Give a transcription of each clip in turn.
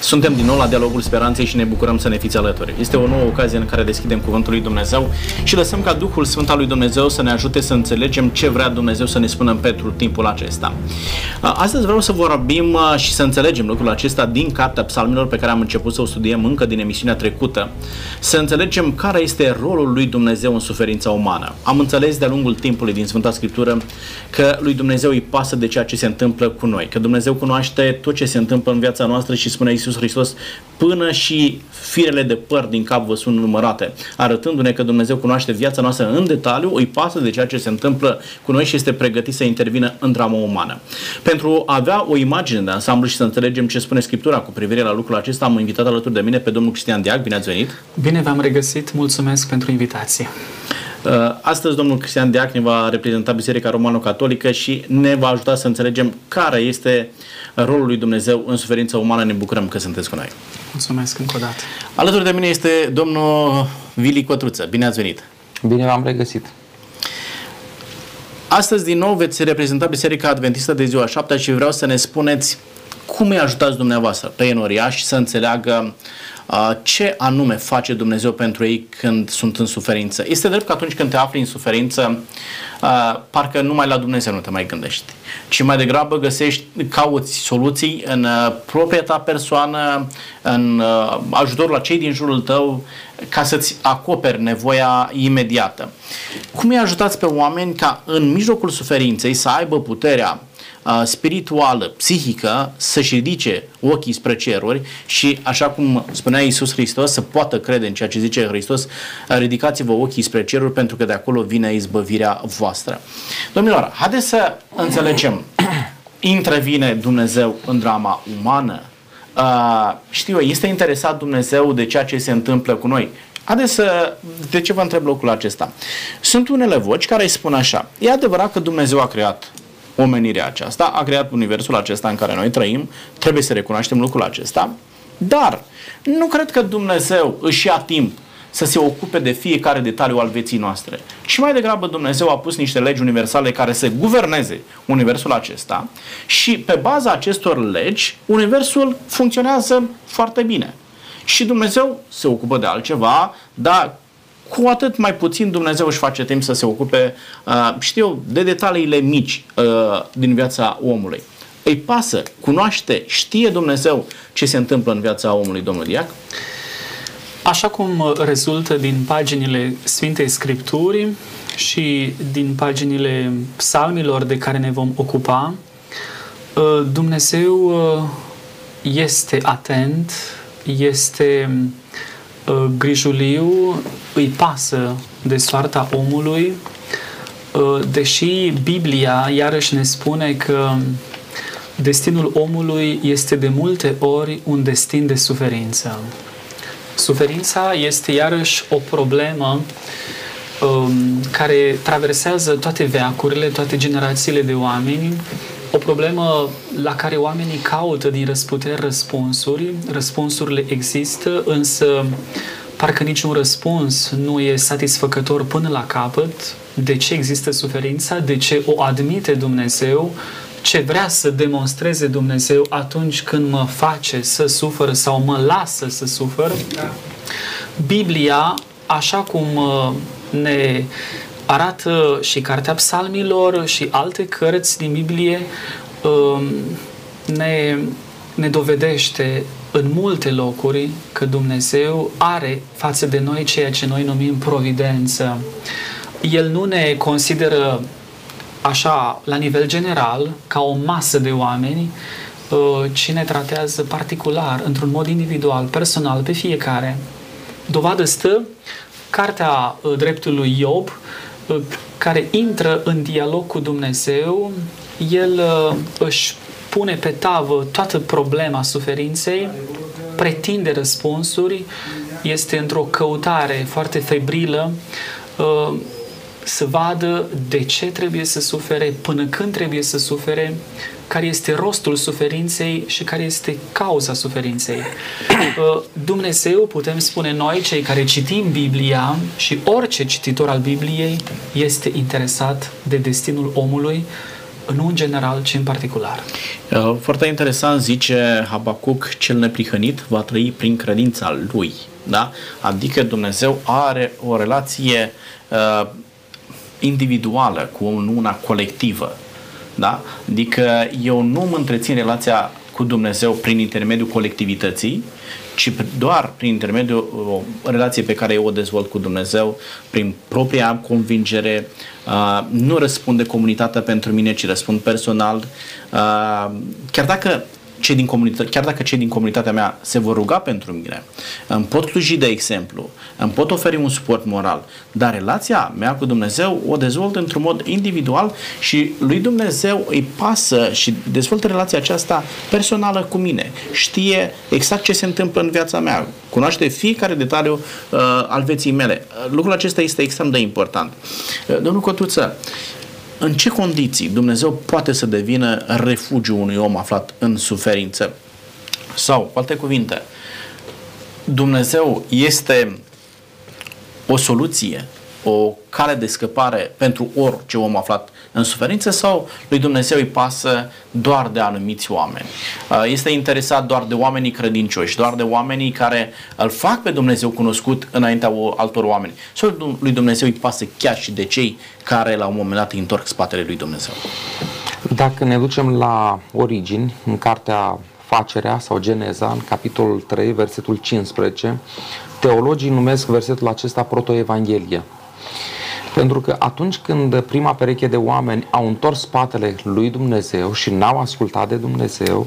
Suntem din nou la Dialogul Speranței și ne bucurăm să ne fiți alături. Este o nouă ocazie în care deschidem Cuvântul lui Dumnezeu și lăsăm ca Duhul Sfânt al lui Dumnezeu să ne ajute să înțelegem ce vrea Dumnezeu să ne spună pentru timpul acesta. Astăzi vreau să vorbim și să înțelegem lucrul acesta din Cartea Psalmilor pe care am început să o studiem încă din emisiunea trecută. Să înțelegem care este rolul lui Dumnezeu în suferința umană. Am înțeles de-a lungul timpului din Sfânta Scriptură că lui Dumnezeu îi pasă de ceea ce se întâmplă cu noi, că Dumnezeu cunoaște tot ce se întâmplă în viața noastră și spune Iisus Hristos, până și firele de păr din cap vă sunt numărate, arătându-ne că Dumnezeu cunoaște viața noastră în detaliu, îi pasă de ceea ce se întâmplă cu noi și este pregătit să intervină în drama umană. Pentru a avea o imagine de ansamblu și să înțelegem ce spune Scriptura cu privire la lucrul acesta, am invitat alături de mine pe domnul Cristian Diac. Bine ați venit! Bine v-am regăsit, mulțumesc pentru invitație! Uh, astăzi domnul Cristian Diac ne va reprezenta Biserica Romano-Catolică și ne va ajuta să înțelegem care este rolul lui Dumnezeu în suferința umană. Ne bucurăm că sunteți cu noi. Mulțumesc încă o dată. Alături de mine este domnul Vili Cotruță. Bine ați venit! Bine v-am regăsit! Astăzi din nou veți reprezenta Biserica Adventistă de ziua 7 și vreau să ne spuneți cum îi ajutați dumneavoastră pe enoriași să înțeleagă uh, ce anume face Dumnezeu pentru ei când sunt în suferință. Este drept că atunci când te afli în suferință, uh, parcă numai la Dumnezeu nu te mai gândești, ci mai degrabă găsești, cauți soluții în uh, propria ta persoană, în ajutorul la cei din jurul tău, ca să-ți acoperi nevoia imediată. Cum îi ajutați pe oameni ca în mijlocul suferinței să aibă puterea spirituală, psihică, să-și ridice ochii spre ceruri și, așa cum spunea Iisus Hristos, să poată crede în ceea ce zice Hristos, ridicați-vă ochii spre ceruri pentru că de acolo vine izbăvirea voastră. Domnilor, haideți să înțelegem. Intervine Dumnezeu în drama umană? Uh, știu eu, este interesat Dumnezeu de ceea ce se întâmplă cu noi. Haideți să... De ce vă întreb locul acesta? Sunt unele voci care îi spun așa. E adevărat că Dumnezeu a creat omenirea aceasta, a creat universul acesta în care noi trăim, trebuie să recunoaștem lucrul acesta, dar nu cred că Dumnezeu își ia timp să se ocupe de fiecare detaliu al vieții noastre. Și mai degrabă Dumnezeu a pus niște legi universale care să guverneze universul acesta și pe baza acestor legi, universul funcționează foarte bine. Și Dumnezeu se ocupă de altceva, dar cu atât mai puțin Dumnezeu își face timp să se ocupe, uh, știu de detaliile mici uh, din viața omului. Îi pasă, cunoaște, știe Dumnezeu ce se întâmplă în viața omului, domnul Diac? Așa cum rezultă din paginile Sfintei Scripturi și din paginile psalmilor de care ne vom ocupa, uh, Dumnezeu uh, este atent, este uh, grijuliu, îi pasă de soarta omului, deși Biblia iarăși ne spune că destinul omului este de multe ori un destin de suferință. Suferința este iarăși o problemă um, care traversează toate veacurile, toate generațiile de oameni, o problemă la care oamenii caută din răsputeri răspunsuri. Răspunsurile există, însă parcă niciun răspuns nu e satisfăcător până la capăt. De ce există suferința? De ce o admite Dumnezeu? ce vrea să demonstreze Dumnezeu atunci când mă face să sufăr sau mă lasă să sufăr. Biblia, așa cum uh, ne arată și Cartea Psalmilor și alte cărți din Biblie, um, ne, ne dovedește în multe locuri că Dumnezeu are față de noi ceea ce noi numim providență. El nu ne consideră așa, la nivel general, ca o masă de oameni, uh, cine tratează particular, într-un mod individual, personal, pe fiecare. Dovadă stă cartea uh, dreptului Iob, uh, care intră în dialog cu Dumnezeu, el își pune pe tavă toată problema suferinței, pretinde răspunsuri, este într-o căutare foarte febrilă, să vadă de ce trebuie să sufere, până când trebuie să sufere, care este rostul suferinței și care este cauza suferinței. Uh, Dumnezeu, putem spune noi, cei care citim Biblia și orice cititor al Bibliei este interesat de destinul omului nu în general, ci în particular. Uh, foarte interesant zice Habacuc, cel neprihănit va trăi prin credința lui. Da? Adică Dumnezeu are o relație uh, individuală cu una colectivă. Da? Adică eu nu mă întrețin relația cu Dumnezeu prin intermediul colectivității, ci doar prin intermediul o relație pe care eu o dezvolt cu Dumnezeu, prin propria convingere, uh, nu răspunde comunitatea pentru mine, ci răspund personal. Uh, chiar dacă cei din comunitate, chiar dacă cei din comunitatea mea se vor ruga pentru mine, îmi pot sluji de exemplu, îmi pot oferi un suport moral, dar relația mea cu Dumnezeu o dezvolt într-un mod individual și lui Dumnezeu îi pasă și dezvoltă relația aceasta personală cu mine. Știe exact ce se întâmplă în viața mea, cunoaște fiecare detaliu uh, al vieții mele. Lucrul acesta este extrem de important. Uh, domnul Cotuță, în ce condiții Dumnezeu poate să devină refugiu unui om aflat în suferință? Sau, cu alte cuvinte, Dumnezeu este o soluție, o cale de scăpare pentru orice om aflat în suferință sau lui Dumnezeu îi pasă doar de anumiți oameni? Uh, este interesat doar de oamenii credincioși, doar de oamenii care îl fac pe Dumnezeu cunoscut înaintea altor oameni? Sau lui Dumnezeu îi pasă chiar și de cei care la un moment dat îi întorc spatele lui Dumnezeu? Dacă ne ducem la origini, în cartea Facerea sau Geneza, în capitolul 3, versetul 15, teologii numesc versetul acesta protoevanghelie. Pentru că atunci când prima pereche de oameni au întors spatele lui Dumnezeu și n-au ascultat de Dumnezeu,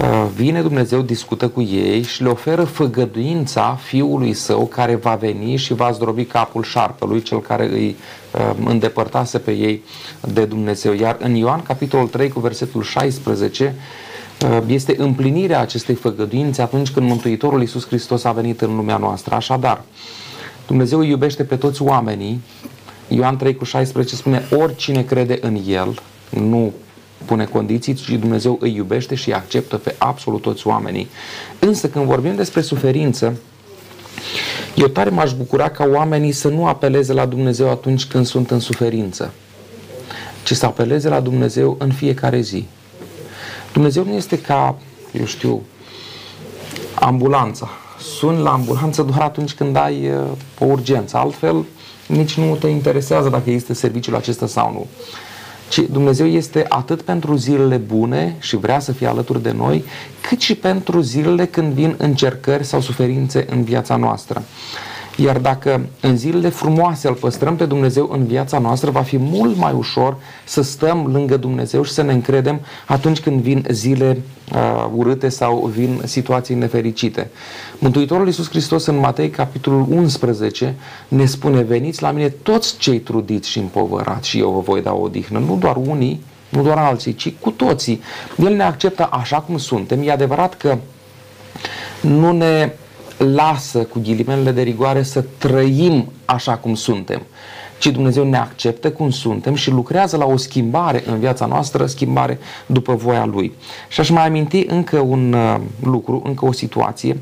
uh, vine Dumnezeu, discută cu ei și le oferă făgăduința Fiului Său care va veni și va zdrobi capul șarpelui, cel care îi uh, îndepărtase pe ei de Dumnezeu. Iar în Ioan, capitolul 3, cu versetul 16, uh, este împlinirea acestei făgăduințe atunci când Mântuitorul Iisus Hristos a venit în lumea noastră. Așadar, Dumnezeu îi iubește pe toți oamenii Ioan 3 cu 16 spune oricine crede în El, nu pune condiții, ci Dumnezeu îi iubește și îi acceptă pe absolut toți oamenii. Însă când vorbim despre suferință, eu tare m-aș bucura ca oamenii să nu apeleze la Dumnezeu atunci când sunt în suferință, ci să apeleze la Dumnezeu în fiecare zi. Dumnezeu nu este ca, eu știu, ambulanța. Suni la ambulanță doar atunci când ai uh, o urgență. Altfel, nici nu te interesează dacă este serviciul acesta sau nu. Ci Dumnezeu este atât pentru zilele bune și vrea să fie alături de noi, cât și pentru zilele când vin încercări sau suferințe în viața noastră. Iar dacă în zilele frumoase îl păstrăm pe Dumnezeu în viața noastră, va fi mult mai ușor să stăm lângă Dumnezeu și să ne încredem atunci când vin zile uh, urâte sau vin situații nefericite. Mântuitorul Iisus Hristos în Matei, capitolul 11, ne spune, veniți la mine toți cei trudiți și împovărați și eu vă voi da o odihnă. Nu doar unii, nu doar alții, ci cu toții. El ne acceptă așa cum suntem. E adevărat că nu ne lasă cu ghilimelele de rigoare să trăim așa cum suntem, ci Dumnezeu ne acceptă cum suntem și lucrează la o schimbare în viața noastră, schimbare după voia Lui. Și aș mai aminti încă un uh, lucru, încă o situație.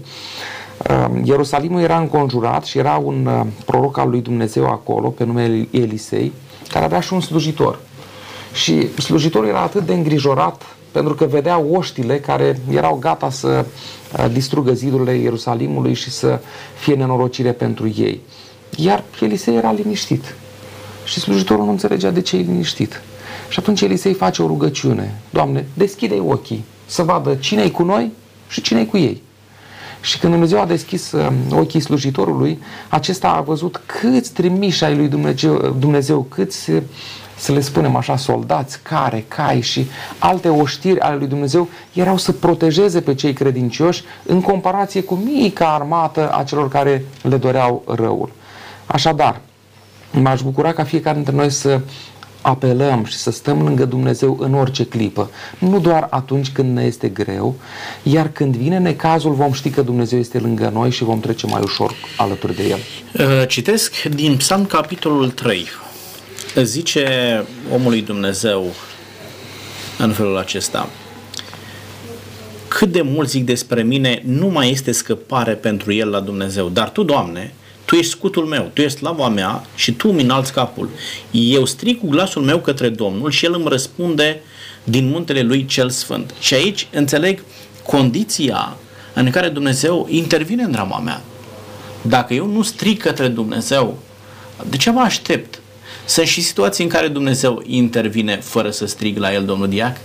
Uh, Ierusalimul era înconjurat și era un uh, proroc al lui Dumnezeu acolo, pe numele Elisei, care avea și un slujitor. Și slujitorul era atât de îngrijorat pentru că vedea oștile care erau gata să uh, distrugă zidurile Ierusalimului și să fie nenorocire pentru ei. Iar Elisei era liniștit. Și slujitorul nu înțelegea de ce e liniștit. Și atunci Elisei face o rugăciune. Doamne, deschide ochii să vadă cine e cu noi și cine e cu ei. Și când Dumnezeu a deschis uh, ochii slujitorului, acesta a văzut câți trimiși ai lui Dumnezeu, Dumnezeu câți să le spunem așa, soldați, care, cai și alte oștiri ale lui Dumnezeu erau să protejeze pe cei credincioși în comparație cu mica armată a celor care le doreau răul. Așadar, m-aș bucura ca fiecare dintre noi să apelăm și să stăm lângă Dumnezeu în orice clipă, nu doar atunci când ne este greu, iar când vine necazul vom ști că Dumnezeu este lângă noi și vom trece mai ușor alături de El. Uh, citesc din Psalm capitolul 3, zice omului Dumnezeu în felul acesta. Cât de mult zic despre mine, nu mai este scăpare pentru el la Dumnezeu. Dar tu, Doamne, Tu ești scutul meu, tu ești slava mea și tu îmi înalți capul. Eu strig cu glasul meu către Domnul și El îmi răspunde din muntele Lui cel Sfânt. Și aici înțeleg condiția în care Dumnezeu intervine în drama mea. Dacă eu nu strig către Dumnezeu, de ce mă aștept? Sunt și situații în care Dumnezeu intervine fără să strig la El, domnul Diac?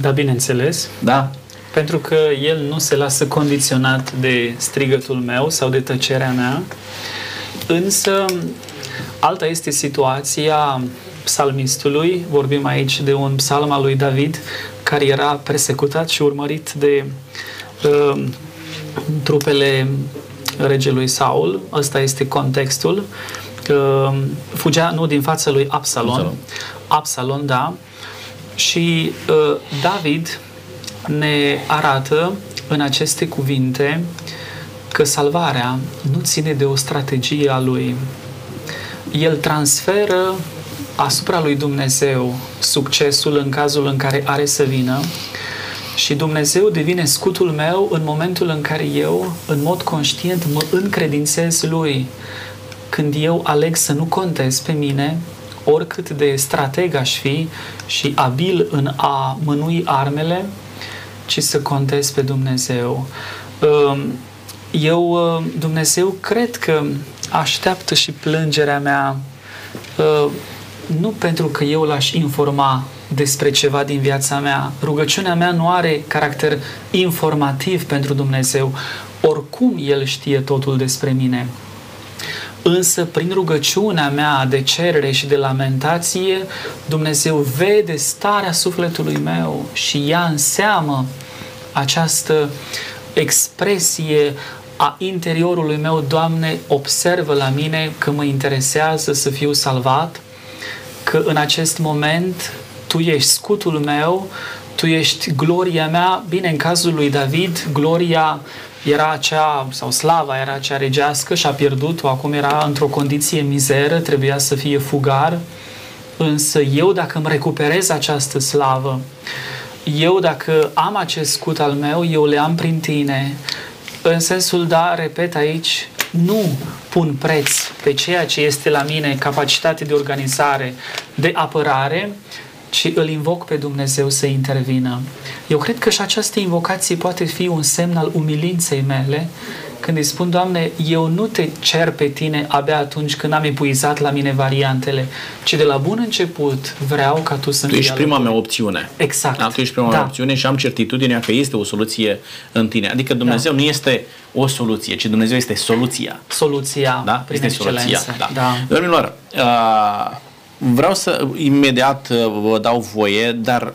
Da, bineînțeles. Da? Pentru că El nu se lasă condiționat de strigătul meu sau de tăcerea mea, însă alta este situația psalmistului, vorbim aici de un psalm al lui David, care era persecutat și urmărit de uh, trupele regelui Saul, ăsta este contextul, uh, fugea nu din fața lui Absalon, Absalon, Absalon da, și uh, David ne arată în aceste cuvinte că salvarea nu ține de o strategie a lui. El transferă asupra lui Dumnezeu succesul în cazul în care are să vină și Dumnezeu devine scutul meu în momentul în care eu, în mod conștient, mă încredințez Lui. Când eu aleg să nu contez pe mine, oricât de strateg aș fi și abil în a mânui armele, ci să contez pe Dumnezeu. Um, eu, uh, Dumnezeu, cred că așteaptă și plângerea mea uh, nu pentru că eu l-aș informa despre ceva din viața mea. Rugăciunea mea nu are caracter informativ pentru Dumnezeu. Oricum El știe totul despre mine. Însă, prin rugăciunea mea de cerere și de lamentație, Dumnezeu vede starea sufletului meu și ia în seamă această expresie a interiorului meu, Doamne, observă la mine că mă interesează să fiu salvat, că în acest moment Tu ești scutul meu, Tu ești gloria mea. Bine, în cazul lui David, gloria era acea, sau slava era acea regească și a pierdut-o, acum era într-o condiție mizeră, trebuia să fie fugar, însă eu dacă îmi recuperez această slavă, eu dacă am acest scut al meu, eu le am prin tine, în sensul, da, repet aici, nu pun preț pe ceea ce este la mine capacitate de organizare, de apărare, ci îl invoc pe Dumnezeu să intervină. Eu cred că și această invocație poate fi un semn al umilinței mele, când îi spun, Doamne, eu nu te cer pe tine abia atunci când am epuizat la mine variantele, ci de la bun început vreau ca tu să Tu ești prima mea opțiune. Exact. Da, tu ești prima da. mea opțiune și am certitudinea că este o soluție în tine. Adică Dumnezeu da. nu este o soluție, ci Dumnezeu este soluția. Soluția, da? prin este soluția. Da. da. Domnilor, uh, vreau să imediat uh, vă dau voie, dar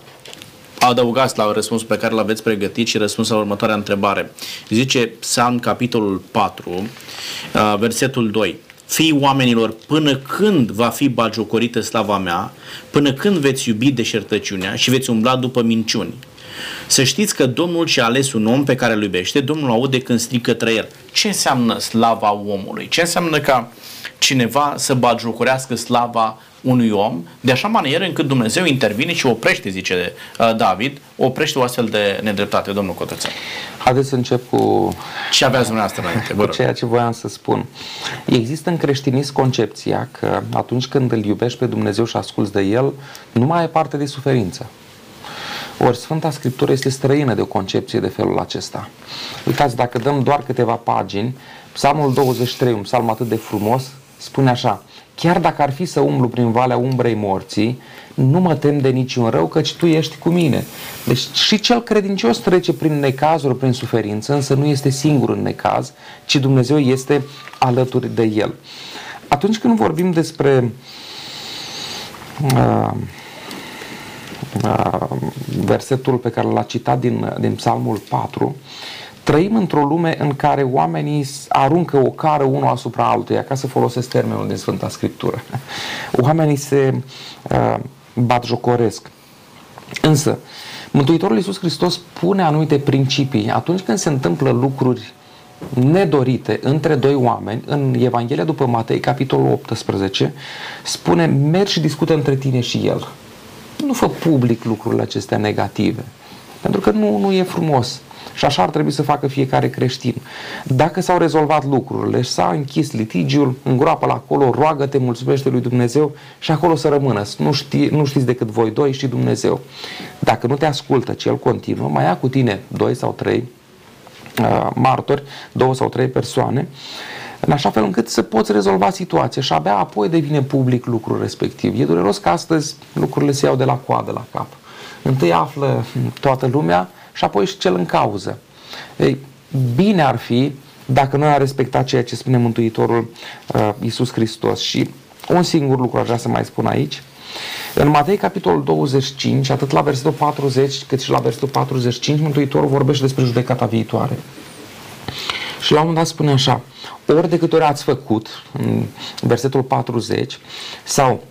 adăugați la răspunsul pe care l-aveți pregătit și răspunsul la următoarea întrebare. Zice Psalm capitolul 4, uh, versetul 2. Fii oamenilor, până când va fi bagiocorită slava mea, până când veți iubi deșertăciunea și veți umbla după minciuni. Să știți că Domnul și-a ales un om pe care îl iubește, Domnul aude când strică către el. Ce înseamnă slava omului? Ce înseamnă ca cineva să bagiocorească slava unui om, de așa manieră încât Dumnezeu intervine și oprește, zice uh, David, oprește o astfel de nedreptate, domnul Cotățean. Haideți să încep cu... Ce aveați dumneavoastră înainte, vă rog. ceea ce voiam să spun. Există în creștinism concepția că atunci când îl iubești pe Dumnezeu și asculți de El, nu mai ai parte de suferință. Ori Sfânta Scriptură este străină de o concepție de felul acesta. Uitați, dacă dăm doar câteva pagini, Psalmul 23, un psalm atât de frumos, spune așa, Chiar dacă ar fi să umblu prin valea umbrei morții, nu mă tem de niciun rău, căci Tu ești cu mine. Deci și cel credincios trece prin necazuri, prin suferință, însă nu este singur în necaz, ci Dumnezeu este alături de el. Atunci când vorbim despre uh, uh, versetul pe care l-a citat din, din Psalmul 4, Trăim într-o lume în care oamenii aruncă o cară unul asupra altuia, ca să folosesc termenul din Sfânta Scriptură. Oamenii se uh, batjocoresc. Însă, Mântuitorul Iisus Hristos pune anumite principii atunci când se întâmplă lucruri nedorite între doi oameni, în Evanghelia după Matei, capitolul 18, spune, mergi și discută între tine și el. Nu fă public lucrurile acestea negative, pentru că nu, nu e frumos. Și așa ar trebui să facă fiecare creștin. Dacă s-au rezolvat lucrurile și s-a închis litigiul, îngroapă-l acolo, roagă-te, mulțumește lui Dumnezeu și acolo să rămână. Nu, știi, nu știți decât voi doi și Dumnezeu. Dacă nu te ascultă, cel continuă, mai ia cu tine doi sau trei uh, martori, două sau trei persoane, în așa fel încât să poți rezolva situația și abia apoi devine public lucrul respectiv. E dureros că astăzi lucrurile se iau de la coadă la cap. Întâi află toată lumea și apoi și cel în cauză. Ei, bine ar fi dacă noi am respectat ceea ce spune Mântuitorul uh, Iisus Hristos și un singur lucru aș vrea să mai spun aici. În Matei, capitolul 25, atât la versetul 40 cât și la versetul 45, Mântuitorul vorbește despre judecata viitoare. Și la un moment dat spune așa, ori de câte ori ați făcut, în versetul 40, sau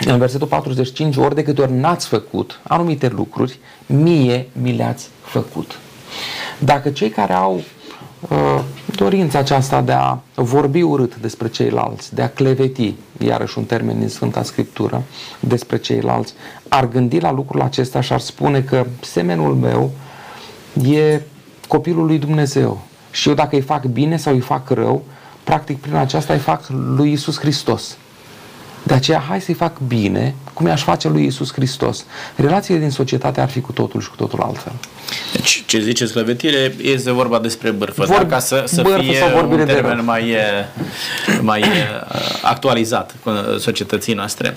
în versetul 45, ori de câte ori n-ați făcut anumite lucruri, mie mi le-ați făcut. Dacă cei care au uh, dorința aceasta de a vorbi urât despre ceilalți, de a cleveti, iarăși un termen din Sfânta Scriptură, despre ceilalți, ar gândi la lucrul acesta și ar spune că semenul meu e copilul lui Dumnezeu. Și eu dacă îi fac bine sau îi fac rău, practic prin aceasta îi fac lui Isus Hristos. De aceea, hai să-i fac bine, cum i-aș face lui Isus Hristos. Relațiile din societate ar fi cu totul și cu totul altfel. Deci, ce ziceți clăvetire, este vorba despre bârfă, Vor, ca să, să bârfă fie sau un termen mai, mai actualizat cu societății noastre.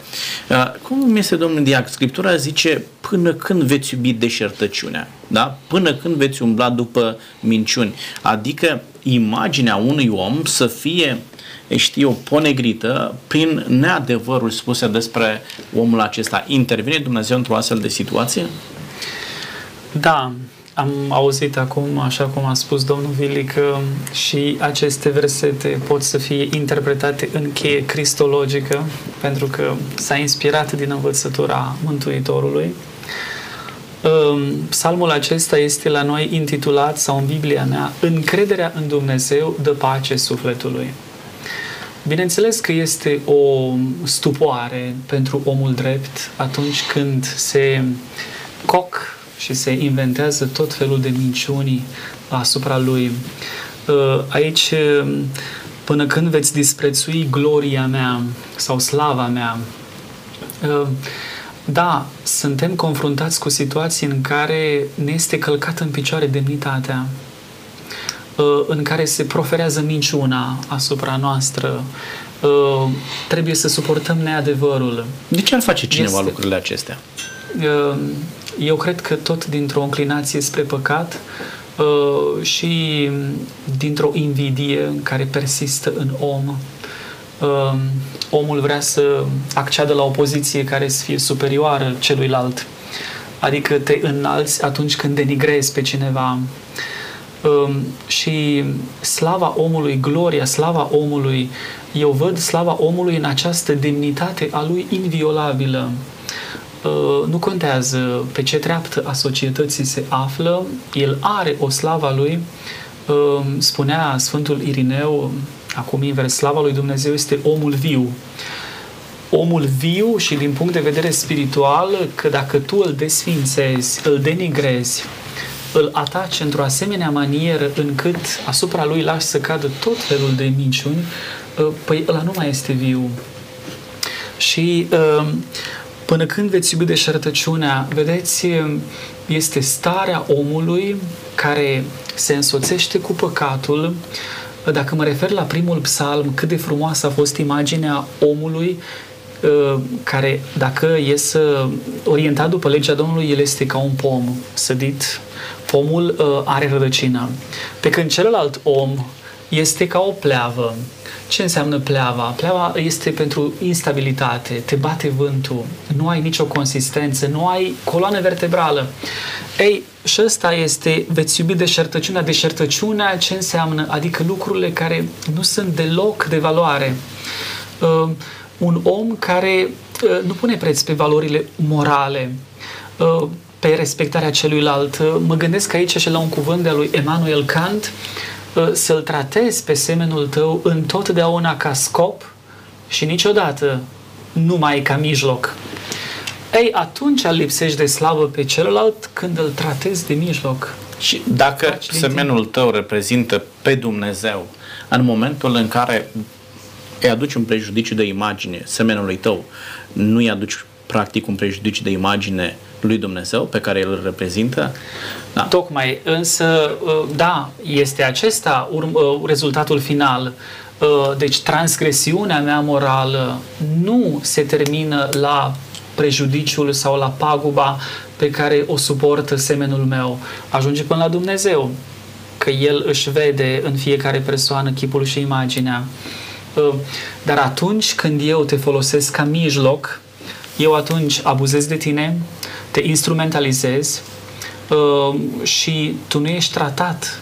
Cum este, domnul Diac? Scriptura zice, până când veți iubi deșertăciunea, da? până când veți umbla după minciuni. Adică imaginea unui om să fie știu, ponegrită prin neadevărul spuse despre omul acesta. Intervine Dumnezeu într-o astfel de situație? Da, am auzit acum, așa cum a spus domnul Vili, că și aceste versete pot să fie interpretate în cheie cristologică, pentru că s-a inspirat din învățătura Mântuitorului. Psalmul acesta este la noi intitulat, sau în Biblia mea, Încrederea în Dumnezeu dă pace sufletului. Bineînțeles că este o stupoare pentru omul drept atunci când se coc și se inventează tot felul de minciuni asupra lui. Uh, aici, până când veți disprețui gloria mea sau slava mea, uh, da, suntem confruntați cu situații în care ne este călcată în picioare demnitatea, Uh, în care se proferează minciuna asupra noastră, uh, trebuie să suportăm neadevărul. De ce ar face cineva este, lucrurile acestea? Uh, eu cred că tot dintr-o înclinație spre păcat și dintr-o invidie care persistă în om. Omul vrea să acceadă la o poziție care să fie superioară celuilalt. Adică te înalți atunci când denigrezi pe cineva, Um, și slava omului, gloria, slava omului, eu văd slava omului în această demnitate a lui inviolabilă. Uh, nu contează pe ce treaptă a societății se află, el are o slava lui, uh, spunea Sfântul Irineu, acum invers, slava lui Dumnezeu este omul viu. Omul viu și din punct de vedere spiritual, că dacă tu îl desfințezi, îl denigrezi, îl ataci într-o asemenea manieră încât asupra lui lași să cadă tot felul de minciuni, uh, păi ăla nu mai este viu. Și uh, până când veți iubi deșertăciunea, vedeți, este starea omului care se însoțește cu păcatul. Dacă mă refer la primul psalm, cât de frumoasă a fost imaginea omului uh, care, dacă e să orientat după legea Domnului, el este ca un pom sădit pomul uh, are rădăcină. Pe când celălalt om este ca o pleavă. Ce înseamnă pleava? Pleava este pentru instabilitate, te bate vântul, nu ai nicio consistență, nu ai coloană vertebrală. Ei, și ăsta este, veți iubi deșertăciunea. Deșertăciunea ce înseamnă? Adică lucrurile care nu sunt deloc de valoare. Uh, un om care uh, nu pune preț pe valorile morale. Uh, pe respectarea celuilalt. Mă gândesc aici și la un cuvânt de lui Emanuel Kant, ă, să-l tratezi pe semenul tău întotdeauna ca scop și niciodată numai ca mijloc. Ei, atunci lipsești de slavă pe celălalt când îl tratezi de mijloc. Și dacă semenul tău reprezintă pe Dumnezeu, în momentul în care îi aduci un prejudiciu de imagine semenului tău, nu îi aduci practic un prejudiciu de imagine lui Dumnezeu pe care îl reprezintă. Da. Tocmai, însă, ă, da, este acesta ă, rezultatul final. Ă, deci transgresiunea mea morală nu se termină la prejudiciul sau la paguba pe care o suportă semenul meu. Ajunge până la Dumnezeu, că El își vede în fiecare persoană chipul și imaginea. Dar atunci când eu te folosesc ca mijloc, eu atunci abuzez de tine, te instrumentalizez uh, și tu nu ești tratat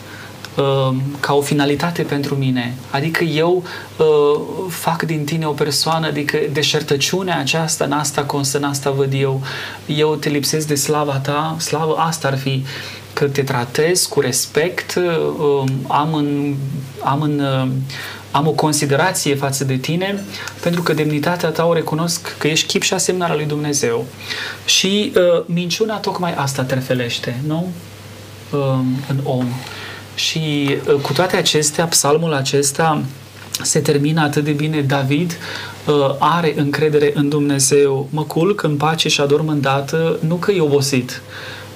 uh, ca o finalitate pentru mine. Adică eu uh, fac din tine o persoană, adică deșertăciunea aceasta, în asta constă, în asta văd eu. Eu te lipsesc de slava ta, slavă asta ar fi că te tratez cu respect, uh, am în, am în uh, am o considerație față de tine pentru că demnitatea ta o recunosc că ești chip și asemnarea lui Dumnezeu. Și uh, minciuna tocmai asta terfelește, nu? Uh, în om. Și uh, cu toate acestea, psalmul acesta se termină atât de bine. David uh, are încredere în Dumnezeu. Mă culc în pace și adorm îndată, nu că e obosit,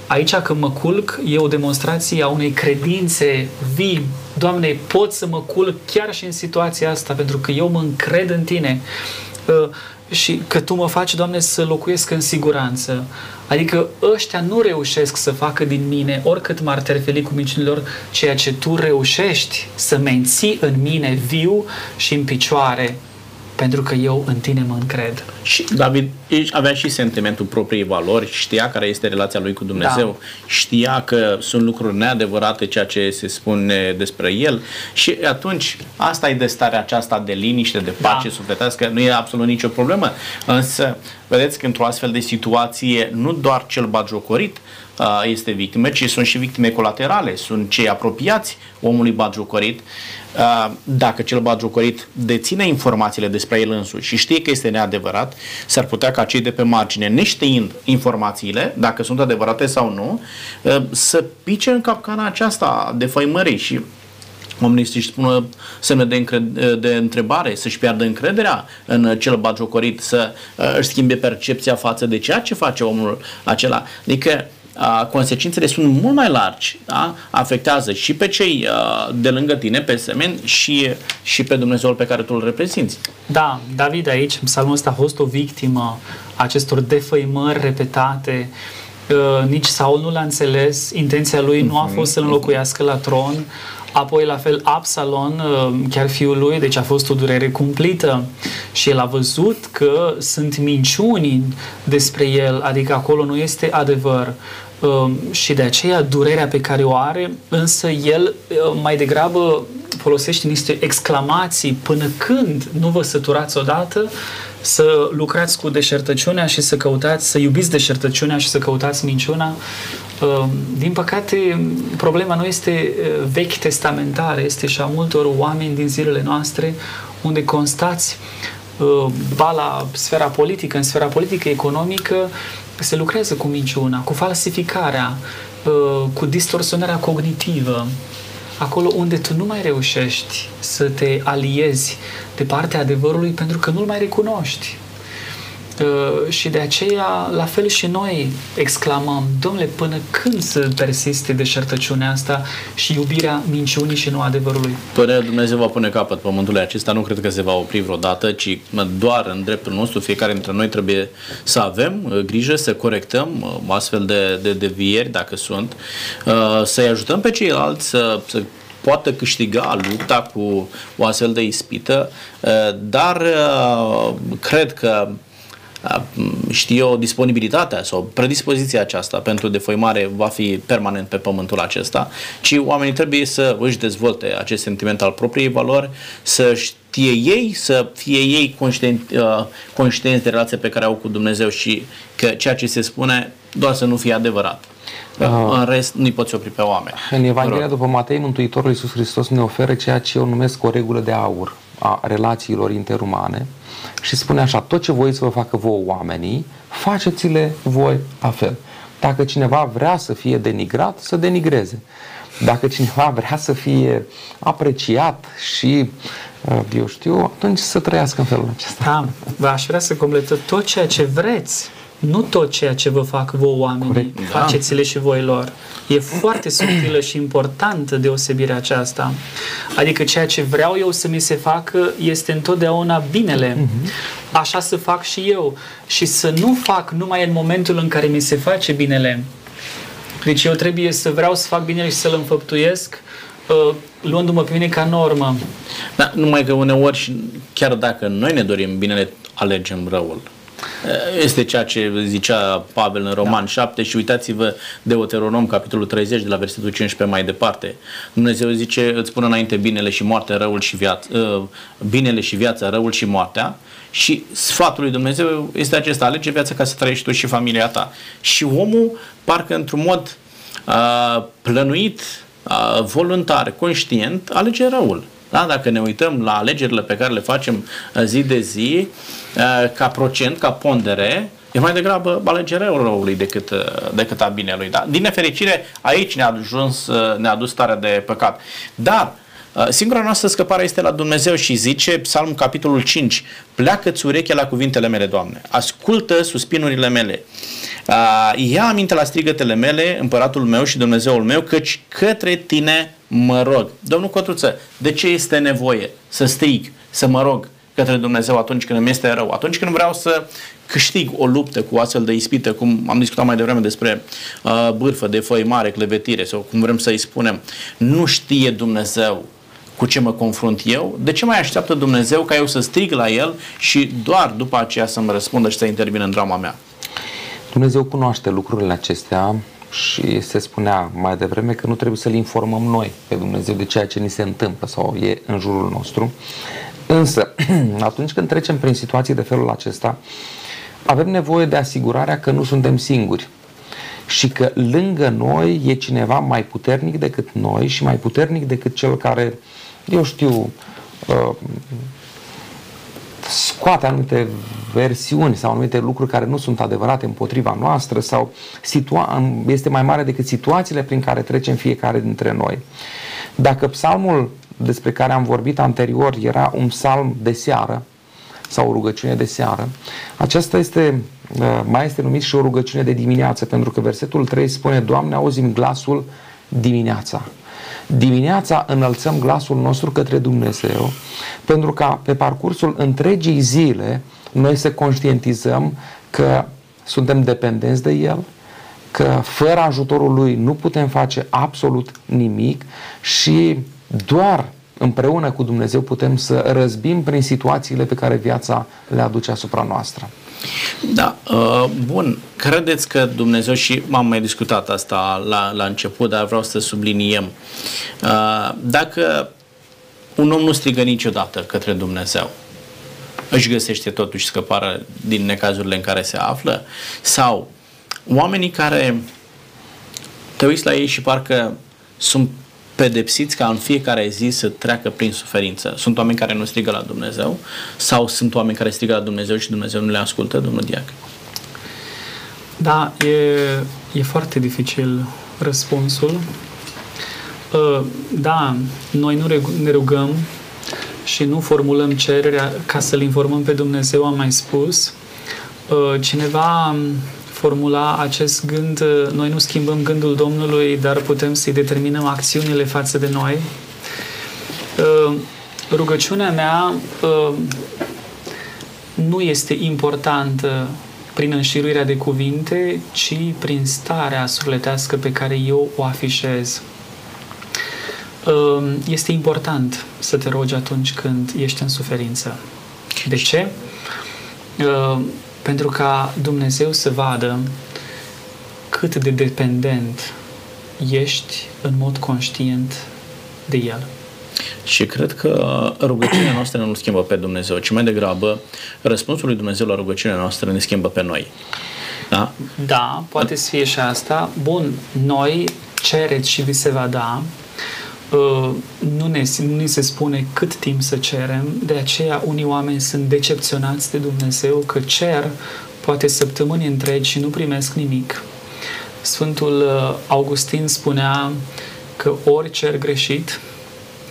Aici când mă culc e o demonstrație a unei credințe vii. Doamne, pot să mă culc chiar și în situația asta pentru că eu mă încred în Tine uh, și că Tu mă faci, Doamne, să locuiesc în siguranță. Adică ăștia nu reușesc să facă din mine, oricât m-ar terfeli cu minciunilor, ceea ce Tu reușești să menții în mine viu și în picioare pentru că eu în tine mă încred. Și David avea și sentimentul propriei valori, știa care este relația lui cu Dumnezeu, da. știa că sunt lucruri neadevărate ceea ce se spune despre el și atunci asta e de starea aceasta de liniște, de pace da. sufletească, nu e absolut nicio problemă. Însă, vedeți că într-o astfel de situație, nu doar cel bagiocorit este victimă, ci sunt și victime colaterale, sunt cei apropiați omului bagiocorit Uh, dacă cel batjocorit deține informațiile despre el însuși și știe că este neadevărat, s-ar putea ca cei de pe margine, neștiind informațiile, dacă sunt adevărate sau nu, uh, să pice în capcana aceasta de făimării și oamenii să-și spună semne de, încred- de întrebare, să-și piardă încrederea în cel batjocorit, să uh, își schimbe percepția față de ceea ce face omul acela. Adică consecințele sunt mult mai largi, da? afectează și pe cei de lângă tine, pe semeni, și, și pe Dumnezeul pe care tu îl reprezinți. Da, David aici, psalmul ăsta a fost o victimă acestor defăimări repetate, nici Saul nu l-a înțeles, intenția lui nu a mhm. fost să-l înlocuiască la tron, Apoi, la fel, Absalon, chiar fiul lui, deci a fost o durere cumplită și el a văzut că sunt minciuni despre el, adică acolo nu este adevăr. Um, și de aceea durerea pe care o are, însă el uh, mai degrabă folosește niște exclamații până când nu vă săturați odată să lucrați cu deșertăciunea și să căutați, să iubiți deșertăciunea și să căutați minciuna. Um, din păcate, problema nu este uh, vechi testamentară, este și a multor oameni din zilele noastre unde constați uh, ba la sfera politică, în sfera politică economică, se lucrează cu minciuna, cu falsificarea, uh, cu distorsionarea cognitivă, acolo unde tu nu mai reușești să te aliezi de partea adevărului pentru că nu-l mai recunoști. Uh, și de aceea, la fel și noi exclamăm, domnule, până când să persiste deșertăciunea asta și iubirea minciunii și nu adevărului? Până Dumnezeu va pune capăt pământului acesta, nu cred că se va opri vreodată, ci doar în dreptul nostru, fiecare dintre noi trebuie să avem uh, grijă, să corectăm uh, astfel de, de devieri, dacă sunt, să-i ajutăm pe ceilalți să, să poată câștiga lupta cu o astfel de ispită, dar cred că știu eu, disponibilitatea sau predispoziția aceasta pentru defăimare va fi permanent pe pământul acesta, ci oamenii trebuie să își dezvolte acest sentiment al propriei valori, să știe ei, să fie ei conștienți, uh, conștienți de relația pe care au cu Dumnezeu și că ceea ce se spune doar să nu fie adevărat. Uh, în rest, nu-i poți opri pe oameni. În Evanghelia după Matei, Mântuitorul Iisus Hristos ne oferă ceea ce eu numesc o regulă de aur a relațiilor interumane, și spune așa, tot ce voi să vă facă vouă oamenii, faceți-le voi la fel. Dacă cineva vrea să fie denigrat, să denigreze. Dacă cineva vrea să fie apreciat și, uh, eu știu, atunci să trăiască în felul acesta. Da, aș vrea să completăm tot ceea ce vreți nu tot ceea ce vă fac vouă oamenii, Corect. Da. faceți-le și voi lor. E foarte subtilă și importantă deosebirea aceasta. Adică ceea ce vreau eu să mi se facă este întotdeauna binele. Uh-huh. Așa să fac și eu. Și să nu fac numai în momentul în care mi se face binele. Deci eu trebuie să vreau să fac binele și să-l înfăptuiesc uh, luându-mă pe mine ca normă. Da, numai că uneori, chiar dacă noi ne dorim binele, alegem răul. Este ceea ce zicea Pavel în Roman da. 7 și uitați-vă Deuteronom, capitolul 30, de la versetul 15 mai departe. Dumnezeu zice, îți spune înainte binele și moartea, răul și viața, uh, binele și viața, răul și moartea și sfatul lui Dumnezeu este acesta, alege viața ca să trăiești tu și familia ta. Și omul, parcă într-un mod uh, plănuit, uh, voluntar, conștient, alege răul. Da? Dacă ne uităm la alegerile pe care le facem uh, zi de zi, uh, ca procent, ca pondere, e mai degrabă alegerea răului decât, uh, decât a binelui. Da? Din nefericire, aici ne-a, ajuns, ne-a adus starea de păcat. Dar, Singura noastră scăpare este la Dumnezeu și zice Psalm capitolul 5 Pleacă-ți urechea la cuvintele mele, Doamne Ascultă suspinurile mele Ia aminte la strigătele mele, împăratul meu și Dumnezeul meu Căci către tine mă rog. Domnul Cotruță, de ce este nevoie să strig, să mă rog către Dumnezeu atunci când îmi este rău? Atunci când vreau să câștig o luptă cu astfel de ispită, cum am discutat mai devreme despre uh, bârfă, de foi mare, clevetire sau cum vrem să-i spunem, nu știe Dumnezeu cu ce mă confrunt eu, de ce mai așteaptă Dumnezeu ca eu să strig la El și doar după aceea să-mi răspundă și să intervină în drama mea? Dumnezeu cunoaște lucrurile acestea și se spunea mai devreme că nu trebuie să-L informăm noi pe Dumnezeu de ceea ce ni se întâmplă sau e în jurul nostru. Însă, atunci când trecem prin situații de felul acesta, avem nevoie de asigurarea că nu suntem singuri și că lângă noi e cineva mai puternic decât noi și mai puternic decât cel care, eu știu, uh, scoate anumite versiuni sau anumite lucruri care nu sunt adevărate împotriva noastră sau situa- este mai mare decât situațiile prin care trecem fiecare dintre noi. Dacă psalmul despre care am vorbit anterior era un psalm de seară sau o rugăciune de seară, aceasta este, uh, mai este numit și o rugăciune de dimineață, pentru că versetul 3 spune, Doamne, auzim glasul dimineața. Dimineața înălțăm glasul nostru către Dumnezeu pentru ca pe parcursul întregii zile noi să conștientizăm că suntem dependenți de El, că fără ajutorul Lui nu putem face absolut nimic și doar împreună cu Dumnezeu putem să răzbim prin situațiile pe care viața le aduce asupra noastră. Da, uh, bun. Credeți că Dumnezeu, și m-am mai discutat asta la, la început, dar vreau să subliniem. Uh, dacă un om nu strigă niciodată către Dumnezeu, își găsește totuși scăparea din necazurile în care se află? Sau oamenii care te uiți la ei și parcă sunt pedepsiți ca în fiecare zi să treacă prin suferință. Sunt oameni care nu strigă la Dumnezeu sau sunt oameni care strigă la Dumnezeu și Dumnezeu nu le ascultă, domnul Diac? Da, e, e foarte dificil răspunsul. Uh, da, noi nu ne rugăm și nu formulăm cererea ca să-L informăm pe Dumnezeu, am mai spus. Uh, cineva formula acest gând, uh, noi nu schimbăm gândul Domnului, dar putem să-i determinăm acțiunile față de noi. Uh, rugăciunea mea uh, nu este importantă prin înșiruirea de cuvinte, ci prin starea sufletească pe care eu o afișez. Este important să te rogi atunci când ești în suferință. De ce? Pentru ca Dumnezeu să vadă cât de dependent ești în mod conștient de El. Și cred că rugăciunea noastră nu schimbă pe Dumnezeu, ci mai degrabă răspunsul lui Dumnezeu la rugăciunea noastră ne schimbă pe noi. Da? Da, poate să fie și asta. Bun, noi cereți și vi se va da, Uh, nu ne, nu ne se spune cât timp să cerem, de aceea unii oameni sunt decepționați de Dumnezeu că cer poate săptămâni întregi și nu primesc nimic. Sfântul uh, Augustin spunea că ori cer greșit,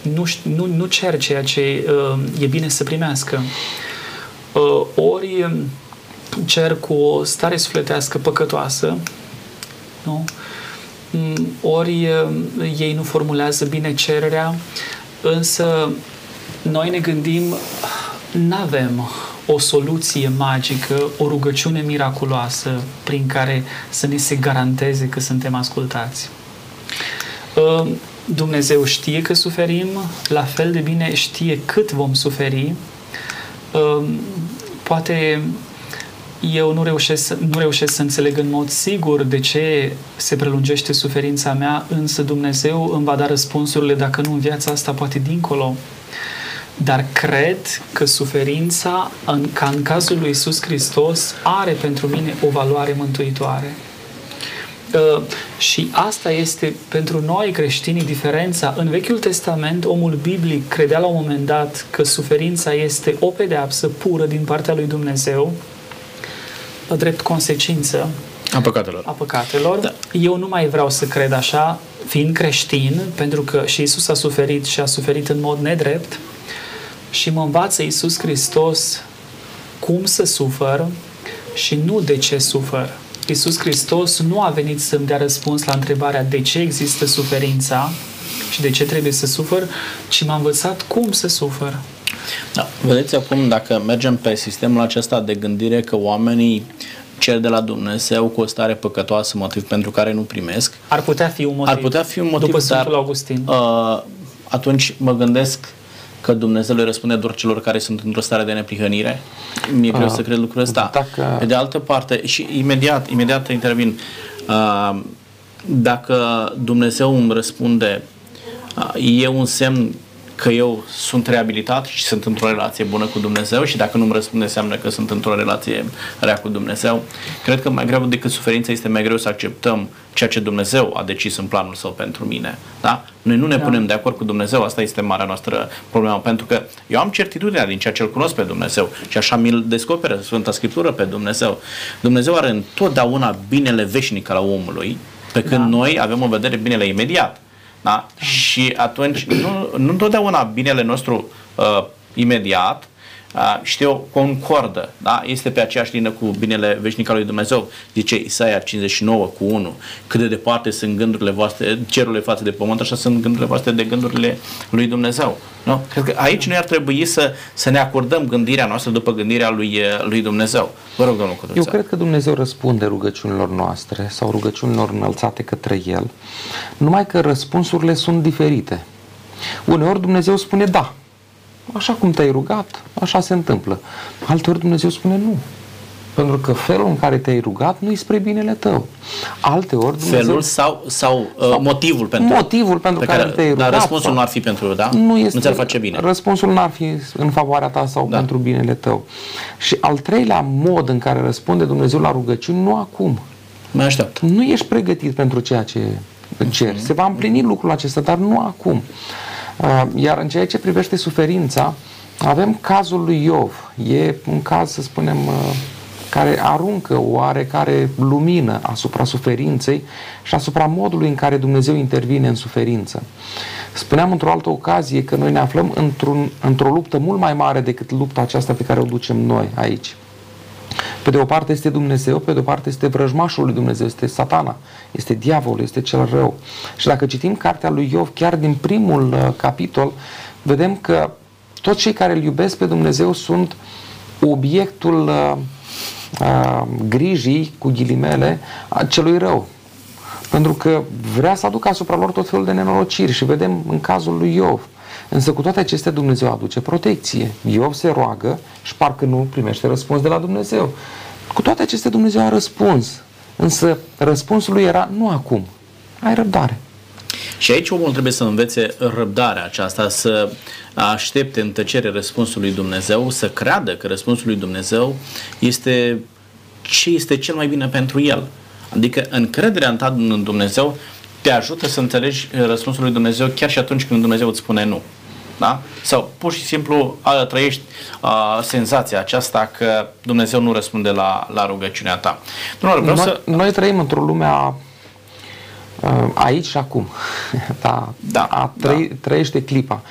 nu, nu, nu cer ceea ce uh, e bine să primească, uh, ori cer cu o stare sufletească păcătoasă, nu? Mm, ori ei nu formulează bine cererea, însă noi ne gândim, nu avem o soluție magică, o rugăciune miraculoasă prin care să ne se garanteze că suntem ascultați. Ă, Dumnezeu știe că suferim, la fel de bine știe cât vom suferi. Ă, poate eu nu reușesc, nu reușesc să înțeleg în mod sigur de ce se prelungește suferința mea, însă Dumnezeu îmi va da răspunsurile, dacă nu în viața asta, poate dincolo. Dar cred că suferința, în, ca în cazul lui Isus Hristos, are pentru mine o valoare mântuitoare. Uh, și asta este pentru noi creștinii diferența. În Vechiul Testament, omul biblic credea la un moment dat că suferința este o pedeapsă pură din partea lui Dumnezeu, drept consecință a păcatelor. A păcatelor. Da. Eu nu mai vreau să cred așa, fiind creștin, pentru că și Isus a suferit și a suferit în mod nedrept și mă învață Isus Hristos cum să sufăr și nu de ce sufăr. Isus Hristos nu a venit să-mi dea răspuns la întrebarea de ce există suferința și de ce trebuie să sufăr, ci m-a învățat cum să sufăr. Da. Vedeți acum, dacă mergem pe sistemul acesta de gândire că oamenii cer de la Dumnezeu cu o stare păcătoasă, motiv pentru care nu primesc. Ar putea fi un motiv. Ar putea fi un motiv, după Sfântul dar, Augustin. Uh, atunci mă gândesc că Dumnezeu le răspunde doar celor care sunt într-o stare de neprihănire. Mi-e greu uh, să cred lucrul ăsta. Dacă... Pe de altă parte, și imediat, imediat intervin, uh, dacă Dumnezeu îmi răspunde, uh, e un semn că eu sunt reabilitat și sunt într-o relație bună cu Dumnezeu și dacă nu-mi răspunde înseamnă că sunt într-o relație rea cu Dumnezeu. Cred că mai greu decât suferința este mai greu să acceptăm ceea ce Dumnezeu a decis în planul său pentru mine. Da? Noi nu ne da. punem de acord cu Dumnezeu, asta este marea noastră problemă, pentru că eu am certitudinea din ceea ce îl cunosc pe Dumnezeu și așa mi-l descoperă Sfânta Scriptură pe Dumnezeu. Dumnezeu are întotdeauna binele veșnic al omului, pe când da. noi avem în vedere binele imediat. Da? Și atunci, nu, nu întotdeauna binele nostru uh, imediat uh, știu, concordă, da? este pe aceeași linie cu binele veșnic al lui Dumnezeu. Zice Isaia 59 cu 1, cât de departe sunt gândurile voastre, cerurile față de pământ, așa sunt gândurile voastre de gândurile lui Dumnezeu. Nu? Cred că aici noi ar trebui să, să ne acordăm gândirea noastră după gândirea lui, lui Dumnezeu. Vă rog, domnul Codruța. Eu cred că Dumnezeu răspunde rugăciunilor noastre sau rugăciunilor înălțate către El, numai că răspunsurile sunt diferite. Uneori Dumnezeu spune da, așa cum te-ai rugat, așa se întâmplă. Alteori Dumnezeu spune nu. Pentru că felul în care te-ai rugat nu-i spre binele tău. Alte ori Dumnezeu... Felul sau, sau, uh, sau motivul pentru Motivul pentru pe care, care te-ai rugat. Dar răspunsul nu ar fi pentru, da? Nu, este, nu ți-ar face bine. Răspunsul nu ar fi în favoarea ta sau da. pentru binele tău. Și al treilea mod în care răspunde Dumnezeu la rugăciuni, nu acum. Mai aștept. Nu ești pregătit pentru ceea ce ceri. Se va împlini lucrul acesta, dar nu acum. Uh, iar în ceea ce privește suferința, avem cazul lui Iov. E un caz, să spunem, uh, care aruncă oarecare lumină asupra suferinței și asupra modului în care Dumnezeu intervine în suferință. Spuneam într-o altă ocazie că noi ne aflăm într-un, într-o luptă mult mai mare decât lupta aceasta pe care o ducem noi aici. Pe de o parte este Dumnezeu, pe de o parte este vrăjmașul lui Dumnezeu, este satana, este diavolul, este cel rău. Și dacă citim cartea lui Iov, chiar din primul uh, capitol, vedem că toți cei care îl iubesc pe Dumnezeu sunt obiectul uh, grijii, cu ghilimele, a celui rău. Pentru că vrea să aducă asupra lor tot felul de nenorociri și vedem în cazul lui Iov. Însă cu toate acestea Dumnezeu aduce protecție. Iov se roagă și parcă nu primește răspuns de la Dumnezeu. Cu toate acestea Dumnezeu a răspuns. Însă răspunsul lui era nu acum. Ai răbdare. Și aici omul trebuie să învețe răbdarea aceasta, să aștepte în tăcere răspunsul lui Dumnezeu, să creadă că răspunsul lui Dumnezeu este ce este cel mai bine pentru el. Adică încrederea în ta în Dumnezeu te ajută să înțelegi răspunsul lui Dumnezeu chiar și atunci când Dumnezeu îți spune nu. Da? Sau pur și simplu a, trăiești a, senzația aceasta că Dumnezeu nu răspunde la, la rugăciunea ta. Domnule, vreau noi, să... noi trăim într-o lume a uh, aici și acum. da, Da, a trăi, da. trăiește clipa.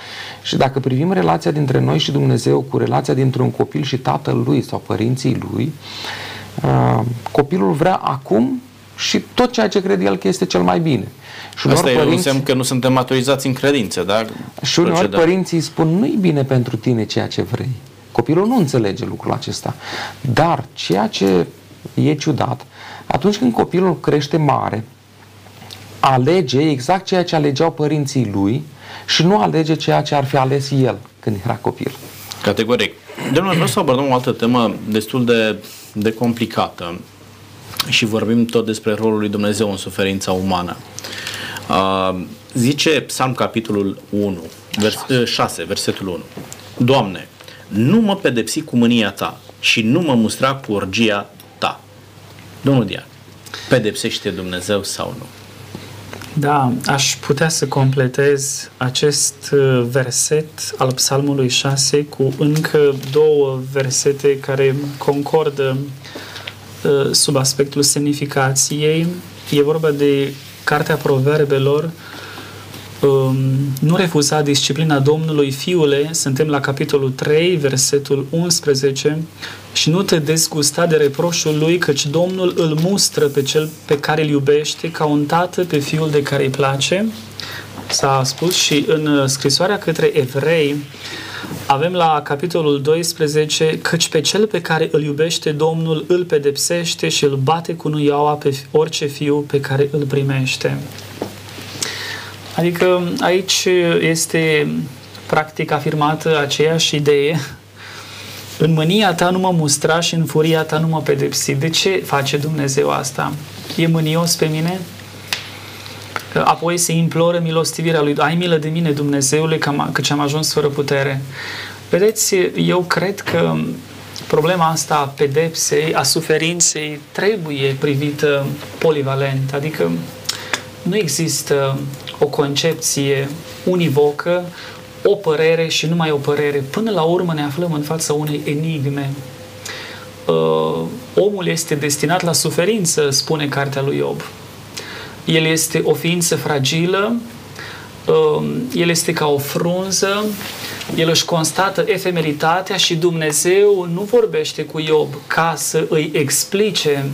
Și dacă privim relația dintre noi și Dumnezeu cu relația dintre un copil și tatăl lui sau părinții lui, uh, copilul vrea acum și tot ceea ce crede el că este cel mai bine. Și Asta uneori e un semn că nu suntem maturizați în credință, da? și uneori Procedăm. părinții spun, nu-i bine pentru tine ceea ce vrei. Copilul nu înțelege lucrul acesta. Dar ceea ce e ciudat, atunci când copilul crește mare, alege exact ceea ce alegeau părinții lui și nu alege ceea ce ar fi ales el când era copil. Categoric. Domnule, vreau să abordăm o altă temă destul de, de complicată și vorbim tot despre rolul lui Dumnezeu în suferința umană. Uh, zice Psalm capitolul 1, vers, 6, versetul 1. Doamne, nu mă pedepsi cu mânia ta și nu mă mustra cu orgia ta. Domnul Dian, pedepsește Dumnezeu sau nu? Da, aș putea să completez acest uh, verset al Psalmului 6 cu încă două versete care concordă uh, sub aspectul semnificației. E vorba de Cartea Proverbelor, um, nu refuza disciplina Domnului, fiule, suntem la capitolul 3, versetul 11, și nu te dezgusta de reproșul lui, căci Domnul îl mustră pe cel pe care îl iubește, ca un tată pe fiul de care îi place. S-a spus și în uh, scrisoarea către evrei, avem la capitolul 12, căci pe cel pe care îl iubește Domnul îl pedepsește și îl bate cu nuiaua pe orice fiu pe care îl primește. Adică aici este practic afirmată aceeași idee. În mânia ta nu mă mustra și în furia ta nu mă pedepsi. De ce face Dumnezeu asta? E mânios pe mine? Apoi se imploră milostivirea lui. Ai milă de mine, Dumnezeule, că am, căci am ajuns fără putere. Vedeți, eu cred că problema asta a pedepsei, a suferinței, trebuie privită polivalent. Adică nu există o concepție univocă, o părere și numai o părere. Până la urmă ne aflăm în fața unei enigme. Uh, omul este destinat la suferință, spune cartea lui Iob. El este o ființă fragilă, uh, el este ca o frunză, el își constată efemeritatea și Dumnezeu nu vorbește cu Iob ca să îi explice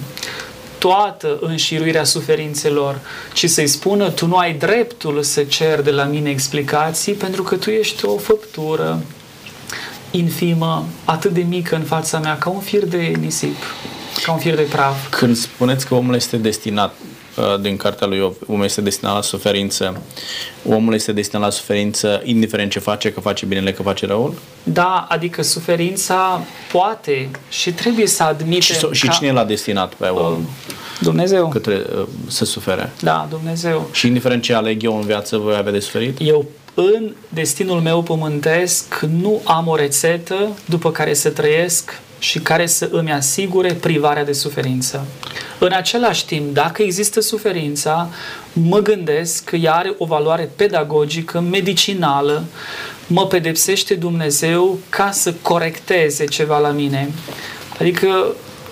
toată înșiruirea suferințelor, ci să-i spună, tu nu ai dreptul să cer de la mine explicații pentru că tu ești o făptură infimă, atât de mică în fața mea, ca un fir de nisip, ca un fir de praf. Când spuneți că omul este destinat uh, din cartea lui Iov, omul este destinat la suferință, omul este destinat la suferință indiferent ce face, că face binele, că face răul? Da, adică suferința poate și trebuie să admitem Și, so- și ca- cine l-a destinat pe om Uh, Dumnezeu. către uh, să sufere? Da, Dumnezeu. Și indiferent ce aleg eu în viață, voi avea de suferit? Eu în destinul meu pământesc nu am o rețetă după care să trăiesc și care să îmi asigure privarea de suferință. În același timp, dacă există suferința, mă gândesc că ea are o valoare pedagogică, medicinală, mă pedepsește Dumnezeu ca să corecteze ceva la mine. Adică,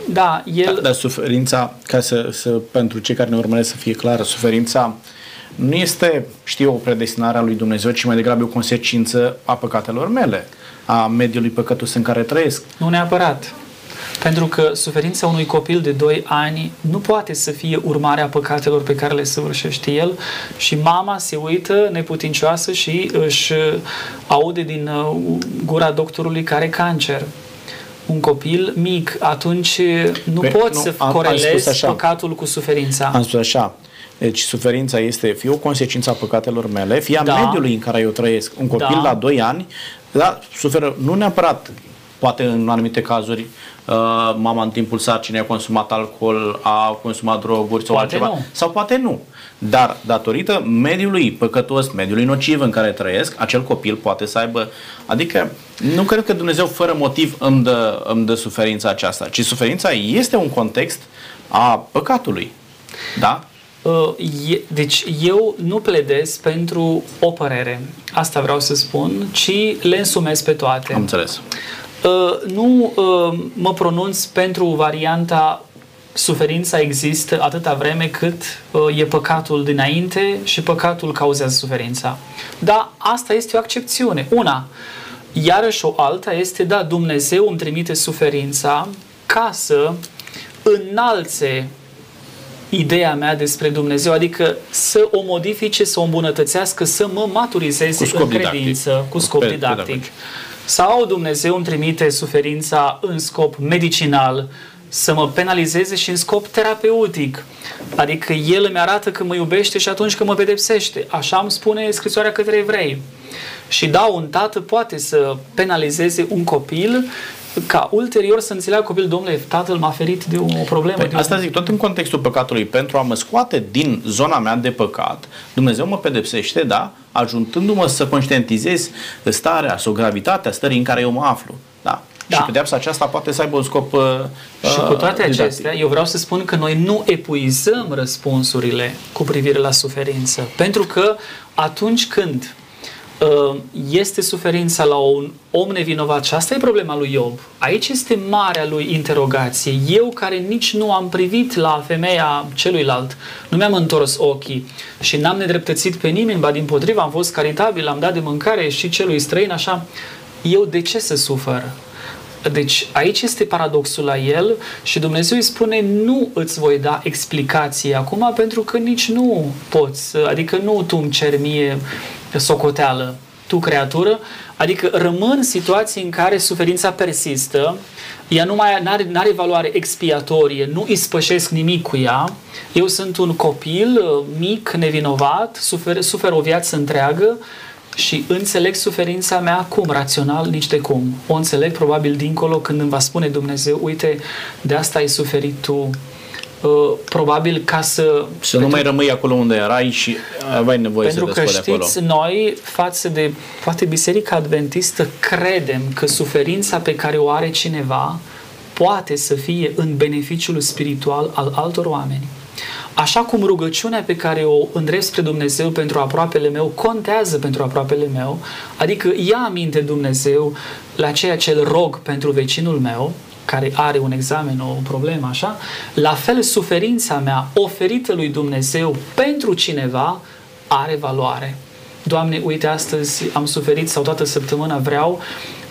da, el... Da, dar suferința, ca să, să, pentru cei care ne urmăresc să fie clară, suferința nu este, știu, o predestinare a lui Dumnezeu, ci mai degrabă o consecință a păcatelor mele, a mediului păcătos în care trăiesc. Nu neapărat. Pentru că suferința unui copil de 2 ani nu poate să fie urmarea păcatelor pe care le săvârșește el și mama se uită neputincioasă și își aude din uh, gura doctorului care are cancer. Un copil mic, atunci nu Păi, poți nu, să am- am spus corelezi așa. păcatul cu suferința. Am spus așa, deci suferința este fie o consecință a păcatelor mele, fie a Da. mediului în care eu trăiesc. Un copil Da. la 2 ani, da, suferă, nu neapărat, poate în anumite cazuri, uh, mama în timpul sarcinii a consumat alcool, a consumat droguri sau Poate altceva. nu. Sau poate nu. Dar datorită mediului păcătos, mediului nociv în care trăiesc, acel copil poate să aibă... Adică nu cred că Dumnezeu fără motiv îmi dă, îmi dă suferința aceasta, ci suferința este un context a păcatului. Da? Uh, e- Deci eu nu pledez pentru o părere, asta vreau să spun, ci le însumez pe toate. Am înțeles. Uh, nu uh, mă pronunț pentru varianta suferința există atâta vreme cât uh, e păcatul dinainte și păcatul cauzează suferința. Dar asta este o accepțiune. Una, iarăși o alta este, da, Dumnezeu îmi trimite suferința ca să înalțe ideea mea despre Dumnezeu, adică să o modifice, să o îmbunătățească, să mă maturizeze Cu scop în credință, didactic. cu scop Pe- didactic. pedagogic. Sau Dumnezeu îmi trimite suferința în scop medicinal, să mă penalizeze și în scop terapeutic. Adică El îmi arată că mă iubește și atunci când mă pedepsește. Așa îmi spune scrisoarea către evrei. Și da, un tată poate să penalizeze un copil ca ulterior să înțeleagă copilul, domnule, tatăl m-a ferit de o problemă. Păi, de asta un... zic, tot în contextul păcatului, pentru a mă scoate din zona mea de păcat, Dumnezeu mă pedepsește, da, ajutându-mă să conștientizez starea sau gravitatea stării în care eu mă aflu. Da. Da. Și pedeapsa aceasta poate să aibă un scop uh, Și cu toate didactic. acestea, eu vreau să spun că noi nu epuizăm răspunsurile cu privire la suferință. Pentru că atunci când uh, este suferința la un om nevinovat, și asta e problema lui Iob, aici este marea lui interogație. Eu care nici nu am privit la femeia celuilalt, nu mi-am întors ochii și n-am nedreptățit pe nimeni, ba din potriva am fost caritabil, am dat de mâncare și celui străin, așa, eu de ce să sufăr? Deci aici este paradoxul la el și Dumnezeu îi spune nu îți voi da explicație acum pentru că nici nu poți, adică nu tu îmi cer mie socoteală, tu creatură, adică rămân situații în care suferința persistă, ea nu mai are, are valoare expiatorie, nu ispășesc nimic cu ea, eu sunt un copil uh, mic, nevinovat, sufer, sufer o viață întreagă și înțeleg suferința mea cum? Rațional, nici de cum. O înțeleg probabil dincolo când îmi va spune Dumnezeu, uite, de asta ai suferit tu, Uh, probabil ca să... Să nu mai rămâi acolo unde erai și aveai nevoie Pentru să că te scoli acolo. știți, noi, față de poate Biserica Adventistă, credem că suferința pe care o are cineva poate să fie în beneficiul spiritual al altor oameni. Așa cum rugăciunea pe care o îndrept spre Dumnezeu pentru aproapele meu contează pentru aproapele meu, adică ia aminte Dumnezeu la ceea ce îl rog pentru vecinul meu, care are un examen, o problemă, așa, la fel suferința mea oferită lui Dumnezeu pentru cineva are valoare. Doamne, uite, astăzi am suferit sau toată săptămâna vreau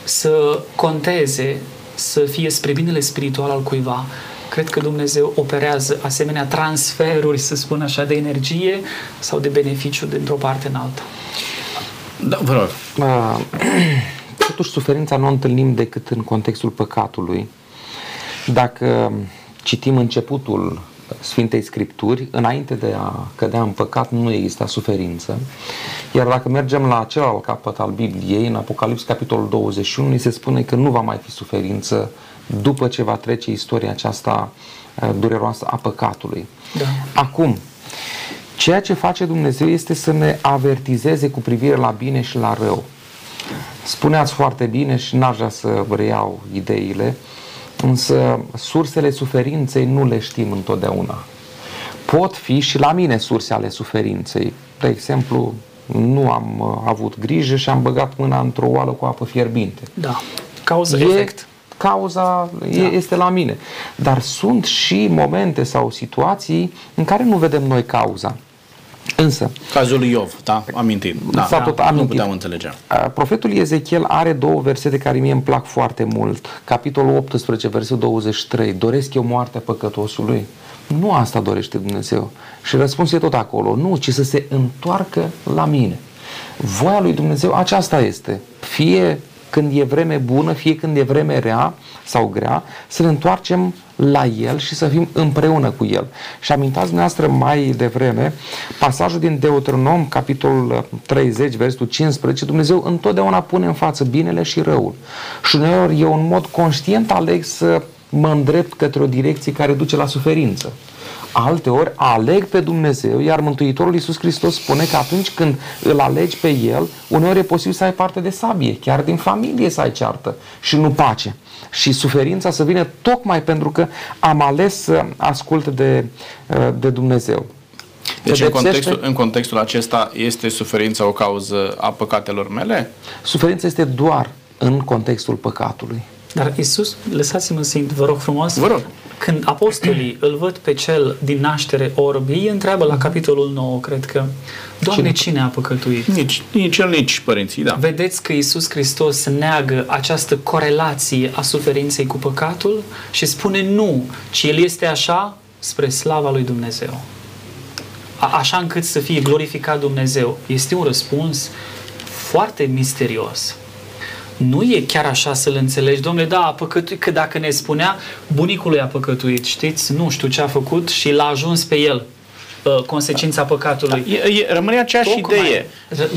să conteze, să fie spre binele spiritual al cuiva. Cred că Dumnezeu operează asemenea transferuri, să spun așa, de energie sau de beneficiu dintr-o parte în alta. Da, vă rog. Uh, Totuși, suferința nu o întâlnim decât în contextul păcatului. Dacă citim începutul Sfintei Scripturi, înainte de a cădea în păcat nu exista suferință. Iar dacă mergem la celălalt capăt al Bibliei, în Apocalips capitolul 21, ni se spune că nu va mai fi suferință după ce va trece istoria aceasta uh, dureroasă a păcatului. Da. Acum, ceea ce face Dumnezeu este să ne avertizeze cu privire la bine și la rău. Spuneați foarte bine și n-aș vrea să reiau ideile, însă sursele suferinței nu le știm întotdeauna. Pot fi și la mine surse ale suferinței. De exemplu, nu am uh, avut grijă și am băgat mâna într-o oală cu apă fierbinte. Da. Cauză, E- efect. Cauza e, este la mine. Dar sunt și momente sau situații în care nu vedem noi cauza. Însă, Cazul lui Iov, da? Amintit. Da. S-a tot Nu amintit. puteam înțelege. a, profetul Ezechiel are două versete care mie îmi plac foarte mult. Capitolul 18, versetul 23. Doresc eu moartea păcătosului? Nu asta dorește Dumnezeu. Și răspunsul e tot acolo. Nu, ci să se întoarcă la mine. Voia lui Dumnezeu aceasta este. Fie când e vreme bună, fie când e vreme rea sau grea, să ne întoarcem la El și să fim împreună cu El. Și amintați dumneavoastră mai devreme pasajul din Deuteronom, capitolul 30, versetul 15, Dumnezeu întotdeauna pune în față binele și răul. Și uneori eu în mod conștient aleg să mă îndrept către o direcție care duce la suferință. Alteori aleg pe Dumnezeu, iar Mântuitorul Iisus Hristos spune că atunci când îl alegi pe El, uneori e posibil să ai parte de sabie, chiar din familie să ai ceartă și nu pace. Și suferința să vină tocmai pentru că am ales să ascult de, de Dumnezeu. Deci Se în depsește- contextul, în contextul acesta este suferința o cauză a păcatelor mele? Suferința este doar în contextul păcatului. Dar Isus, lăsați-mă să vă rog frumos, Vă rog. Când apostolii îl văd pe cel din naștere orb, ei întreabă la capitolul 9, cred că, Doamne, cine, cine a păcătuit? Nici, nici el, nici părinții, da. Vedeți că Iisus Hristos neagă această corelație a suferinței cu păcatul și spune nu, ci El este așa spre slava lui Dumnezeu. A, așa încât să fie glorificat Dumnezeu. Este un răspuns foarte misterios. Nu e chiar așa să-l înțelegi, domnule, da, a păcătuit, că dacă ne spunea bunicului a păcătuit, știți, nu știu ce a făcut și l-a ajuns pe el uh, consecința păcatului. Da, e, e, rămâne aceeași Tocmai. idee.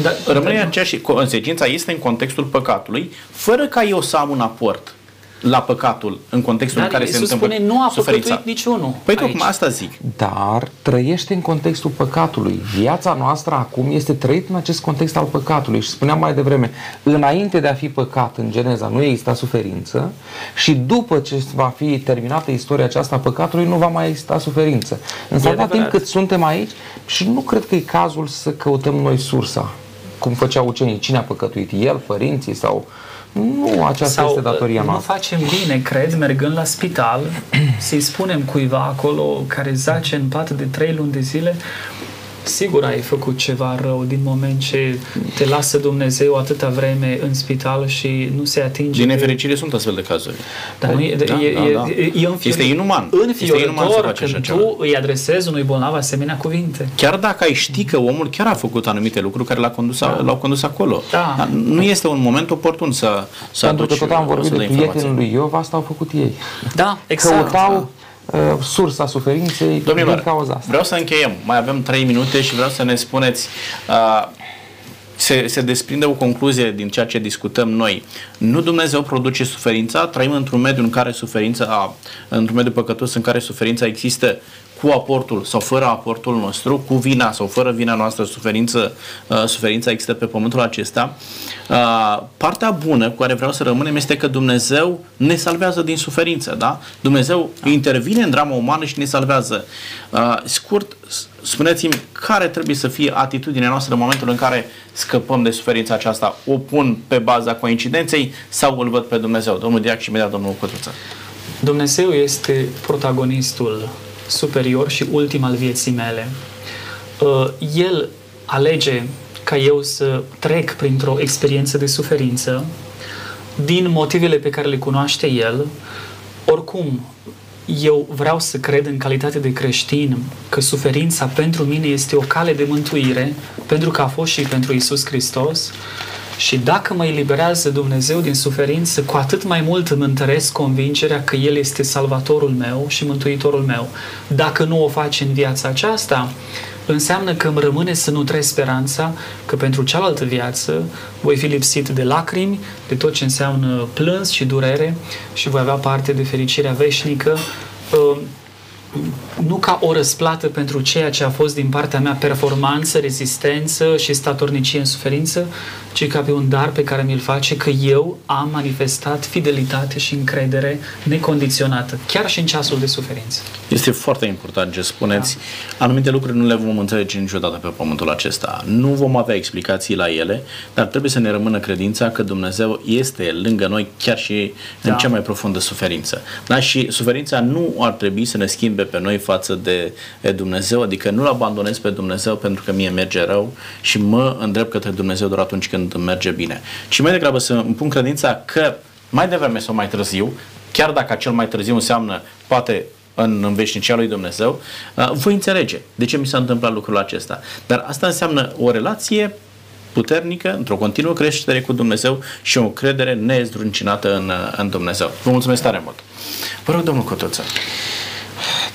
Da, rămâne da, aceeași consecința este în contextul păcatului, fără ca eu să am un aport la păcatul în contextul Dar în care Iisus se întâmplă spune nu a suferința. păcătuit niciunul. Păi tocmai asta zic. Dar trăiește în contextul păcatului. Viața noastră acum este trăit în acest context al păcatului. Și spuneam mai devreme, înainte de a fi păcat în Geneza nu exista suferință și după ce va fi terminată istoria aceasta a păcatului nu va mai exista suferință. Însă atâta timp cât suntem aici și nu cred că e cazul să căutăm noi sursa cum făceau ucenii, cine a păcătuit, el, părinții sau nu, aceasta Sau este datoria nu noastră. facem bine, cred, mergând la spital, să-i spunem cuiva acolo care zace în pat de trei luni de zile, sigur ai făcut ceva rău din moment ce te lasă Dumnezeu atâta vreme în spital și nu se atinge Din de- nefericire sunt astfel de cazuri. Dar nu e, Da, e, da, e, da. e, e înfior- Este inuman. Este inuman să Înfiorător faci așa când ceva. tu îi adresezi unui bolnav asemenea cuvinte. Chiar dacă ai ști că omul chiar a făcut anumite lucruri care l-au condus, da. l-au condus acolo. Da. Dar Nu este un moment oportun să, să Pentru că aduci tot am o vorbit astfel de informație. prietenul lui Iov, asta au făcut ei. Da, exact. Căutau uh, sursa suferinței din Domnilor, cauza asta. vreau să încheiem. Mai avem 3 minute și vreau să ne spuneți uh, se, se desprinde o concluzie din ceea ce discutăm noi. Nu Dumnezeu produce suferința, trăim într-un mediu în care suferința, într-un mediu păcătos în care suferința există cu aportul sau fără aportul nostru, cu vina sau fără vina noastră, suferință, uh, suferința există pe pământul acesta. Uh, partea bună cu care vreau să rămânem este că Dumnezeu ne salvează din suferință, da? Dumnezeu intervine în drama umană și ne salvează. Uh, scurt, s- spuneți-mi care trebuie să fie atitudinea noastră în momentul în care scăpăm de suferința aceasta? O pun pe baza coincidenței sau îl văd pe Dumnezeu? Domnul Diac și imediat domnul Cutruță. Dumnezeu este protagonistul superior și ultim al vieții mele. Uh, El alege ca eu să trec printr-o experiență de suferință din motivele pe care le cunoaște El. Oricum, eu vreau să cred în calitate de creștin că suferința pentru mine este o cale de mântuire, pentru că a fost și pentru Isus Hristos. Și dacă mă eliberează Dumnezeu din suferință, cu atât mai mult îmi întăresc convingerea că El este salvatorul meu și mântuitorul meu. Dacă nu o face în viața aceasta, înseamnă că îmi rămâne să nutresc speranța că pentru cealaltă viață voi fi lipsit de lacrimi, de tot ce înseamnă plâns și durere și voi avea parte de fericirea veșnică uh, nu ca o răsplată pentru ceea ce a fost din partea mea performanță, rezistență și statornicie în suferință, ci ca pe un dar pe care mi-l face că eu am manifestat fidelitate și încredere necondiționată, chiar și în ceasul de suferință. Este foarte important ce spuneți. Da. Anumite lucruri nu le vom înțelege niciodată pe pământul acesta. Nu vom avea explicații la ele, dar trebuie să ne rămână credința că Dumnezeu este lângă noi chiar și da. în cea mai profundă suferință. Da? Și suferința nu ar trebui să ne schimbe pe noi față de Dumnezeu, adică nu-L abandonez pe Dumnezeu pentru că mie merge rău și mă îndrept către Dumnezeu doar atunci când îmi merge bine. Și mai degrabă să îmi pun credința că mai devreme sau mai târziu, chiar dacă cel mai târziu înseamnă poate în, în veșnicia lui Dumnezeu, uh, voi înțelege de ce mi s-a întâmplat lucrul acesta. Dar asta înseamnă o relație puternică, într-o continuă creștere cu Dumnezeu și o credere nezdruncinată în, în Dumnezeu. Vă mulțumesc tare mult. Vă rog, domnul Cotuță.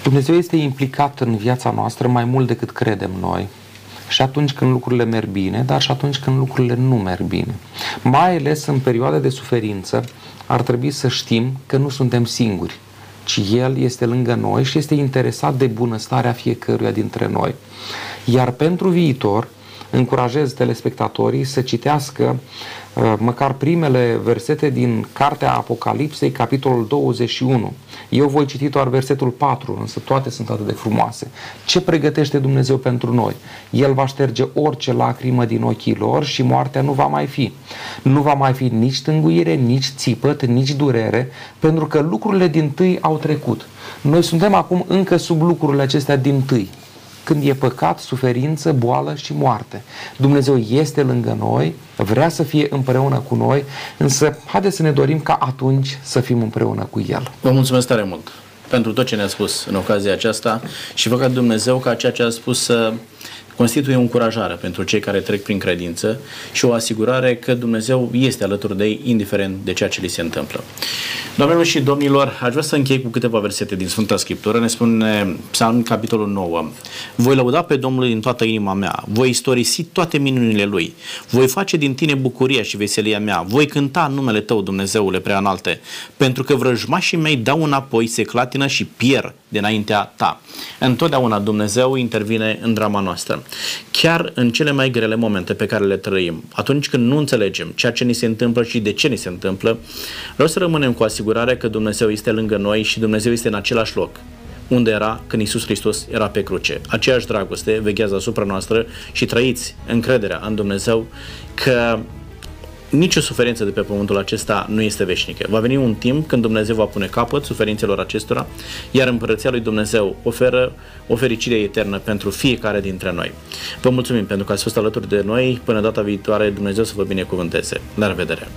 Dumnezeu este implicat în viața noastră mai mult decât credem noi. Și atunci când lucrurile merg bine, dar și atunci când lucrurile nu merg bine. Mai ales în perioade de suferință, ar trebui să știm că nu suntem singuri, ci El este lângă noi și este interesat de bunăstarea fiecăruia dintre noi. Iar pentru viitor, încurajez telespectatorii să citească uh, măcar primele versete din Cartea Apocalipsei, capitolul 21. Eu voi citi doar versetul 4, însă toate sunt atât de frumoase. Ce pregătește Dumnezeu pentru noi? El va șterge orice lacrimă din ochii lor și moartea nu va mai fi. Nu va mai fi nici tânguire, nici țipăt, nici durere, pentru că lucrurile din tâi au trecut. Noi suntem acum încă sub lucrurile acestea din tâi când e păcat, suferință, boală și moarte. Dumnezeu este lângă noi, vrea să fie împreună cu noi, însă haideți să ne dorim ca atunci să fim împreună cu El. Vă mulțumesc tare mult pentru tot ce ne-a spus în ocazia aceasta și vă ca Dumnezeu ca ceea ce a spus să constituie o încurajare pentru cei care trec prin credință și o asigurare că Dumnezeu este alături de ei, indiferent de ceea ce li se întâmplă. Doamnelor și domnilor, aș vrea să închei cu câteva versete din Sfânta Scriptură. Ne spune Psalm, capitolul 9. Voi lăuda pe Domnul din toată inima mea, voi istorisi toate minunile Lui, voi face din tine bucuria și veselia mea, voi cânta numele Tău, Dumnezeule prea înalte, pentru că vrăjmașii mei dau înapoi, se clatină și pierd dinaintea Ta. Întotdeauna Dumnezeu intervine în drama noastră chiar în cele mai grele momente pe care le trăim, atunci când nu înțelegem ceea ce ni se întâmplă și de ce ni se întâmplă, vreau să rămânem cu asigurarea că Dumnezeu este lângă noi și Dumnezeu este în același loc unde era când Isus Hristos era pe cruce. Aceeași dragoste veghează asupra noastră și trăiți încrederea în Dumnezeu că nicio suferință de pe pământul acesta nu este veșnică. Va veni un timp când Dumnezeu va pune capăt suferințelor acestora, iar împărăția lui Dumnezeu oferă o fericire eternă pentru fiecare dintre noi. Vă mulțumim pentru că ați fost alături de noi. Până data viitoare, Dumnezeu să vă binecuvânteze. La revedere!